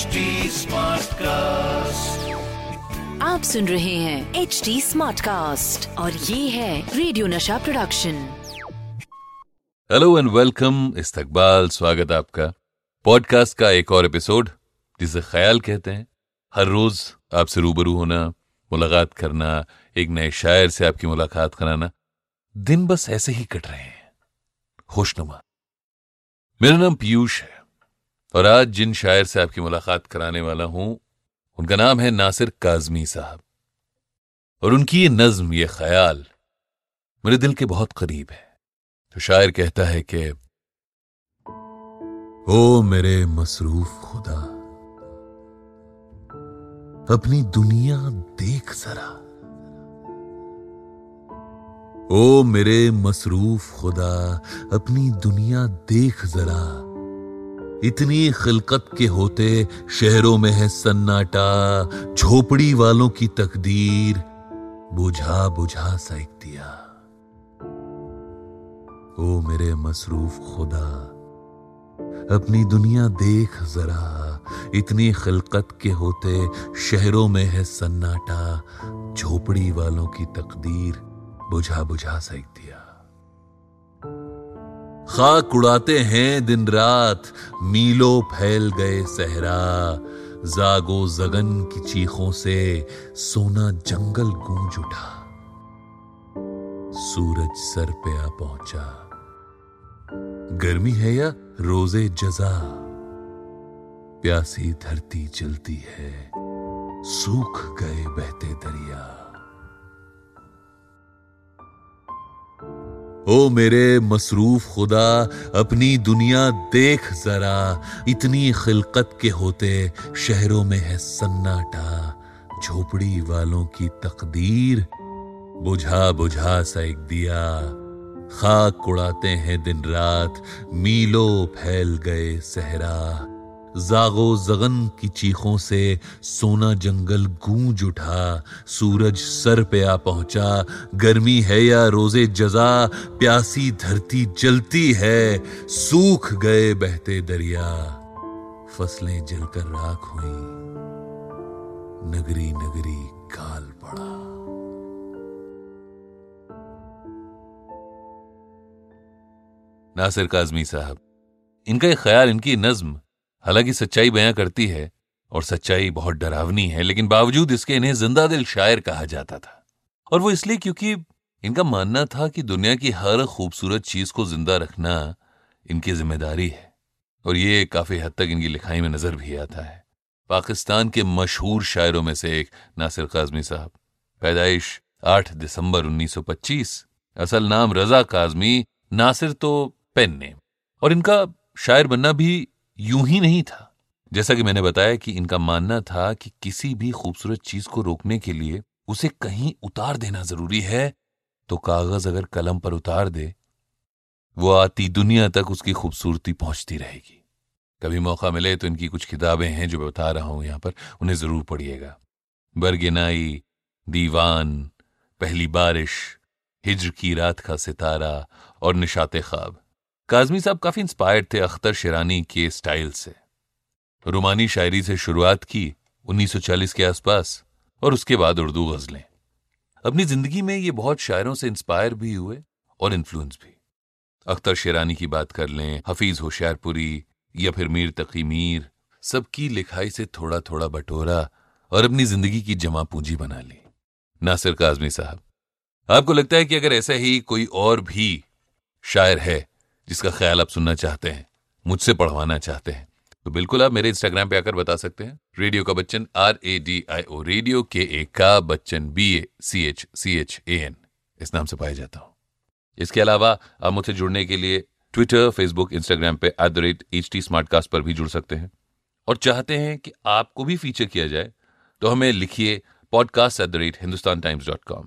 Smart cast आप सुन रहे हैं एच डी स्मार्ट कास्ट और ये है radio Nasha production hello and welcome इस्तकबाल स्वागत आपका। पॉडकास्ट का एक और एपिसोड जिसे ख्याल कहते हैं। हर रोज आपसे रूबरू होना मुलाकात करना एक नए शायर से आपकी मुलाकात कराना दिन बस ऐसे ही कट रहे हैं। खुशनुमा मेरा नाम पीयूष है। और आज जिन शायर से आपकी मुलाकात कराने वाला हूँ, उनका नाम है नासिर काजमी साहब। और उनकी ये नज्म, ये ख्याल मेरे दिल के बहुत करीब है। तो शायर कहता है कि, ओ मेरे मसरूफ खुदा, अपनी दुनिया देख जरा। ओ मेरे मसरूफ खुदा, अपनी दुनिया देख जरा। इतनी खिलकत के होते शहरों में है सन्नाटा, झोपड़ी वालों की तकदीर, बुझा बुझा सेक दिया। ओ मेरे मसरूफ खुदा, अपनी दुनिया देख जरा, इतनी खिलकत के होते शहरों में है सन्नाटा, झोपड़ी वालों की तकदीर, बुझा बुझा सेक दिया। खाक उड़ाते हैं दिन रात, मीलो फैल गए सहरा। जागो जगन की चीखों से सोना जंगल गूंज उठा। सूरज सर पे आ पहुँचा। गर्मी है या रोज़े जजा? प्यासी धरती चलती है, सूख गए बहते दरिया। ओ मेरे मसरूफ खुदा, अपनी दुनिया देख जरा। इतनी खिलकत के होते शहरों में है सन्नाटा। झोपड़ी वालों की तकदीर, बुझा बुझा सा एक दिया। खाक उड़ाते हैं दिन रात, मीलो फैल गए सहरा। जागो जगन की चीखों से सोना जंगल गूंज उठा, सूरज सर पे आ पहुँचा, गर्मी है या रोज़े जजा, प्यासी धरती जलती है, सूख गए बहते दरिया, फ़सलें जलकर राख हुई, नगरी नगरी काल पड़ा। नासिर काजमी साहब, इनका एक ख्याल, इनकी नज्म हालाँकि सच्चाई बयां करती है और सच्चाई बहुत डरावनी है, लेकिन बावजूद इसके इन्हें ज़िंदा दिल शायर कहा जाता था। और वो इसलिए क्योंकि इनका मानना था कि दुनिया की हर खूबसूरत चीज़ को ज़िंदा रखना इनकी ज़िम्मेदारी है। और ये काफ़ी हद तक इनकी लिखाई में नज़र भी आता है। पाकिस्तान के मशहूर शायरों में से एक, नासिर काजमी साहब। पैदाइश 8 दिसंबर 1925 असल नाम रजा काजमी, नासिर तो पेन नेम। और इनका शायर बनना भी यूँ ही नहीं था। जैसा कि मैंने बताया कि इनका मानना था कि किसी भी खूबसूरत चीज़ को रोकने के लिए उसे कहीं उतार देना ज़रूरी है तो कागज़ अगर कलम पर उतार दे, वो आती दुनिया तक उसकी खूबसूरती पहुँचती रहेगी। कभी मौका मिले तो इनकी कुछ किताबें हैं जो मैं बता रहा हूँ यहाँ पर, उन्हें ज़रूर पढ़िएगा। बरगेनाई, दीवान, पहली बारिश, हिज्र की रात का सितारा और निशाते ख्वाब। काजमी साहब काफ़ी इंस्पायर्ड थे अख्तर शिरानी के स्टाइल से। रोमानी शायरी से शुरुआत की 1940 के आसपास और उसके बाद उर्दू गजलें। अपनी ज़िंदगी में ये बहुत शायरों से इंस्पायर भी हुए और इन्फ्लुएंस भी। अख्तर शेरानी की बात कर लें, हफीज होशियारपुरी या फिर मीर तकी मीर, सबकी लिखाई से थोड़ा थोड़ा बटोरा और अपनी ज़िंदगी की जमा पूंजी बना ली। नासिर काजमी साहब, आपको लगता है कि अगर ऐसा ही कोई और भी शायर है जिसका ख्याल आप सुनना चाहते हैं, मुझसे पढ़वाना चाहते हैं तो बिल्कुल आप मेरे इंस्टाग्राम पे आकर बता सकते हैं। रेडियो का Bachchan R A D I O radio के ए का Bachchan B A C H C H A N इस नाम से पाया जाता हूँ। इसके अलावा आप मुझसे जुड़ने के लिए ट्विटर फेसबुक इंस्टाग्राम पे at the rate H T पर भी जुड़ सकते हैं। और चाहते हैं कि आपको भी फीचर किया जाए तो हमें लिखिए podcast at the rate Hindustan Times dot com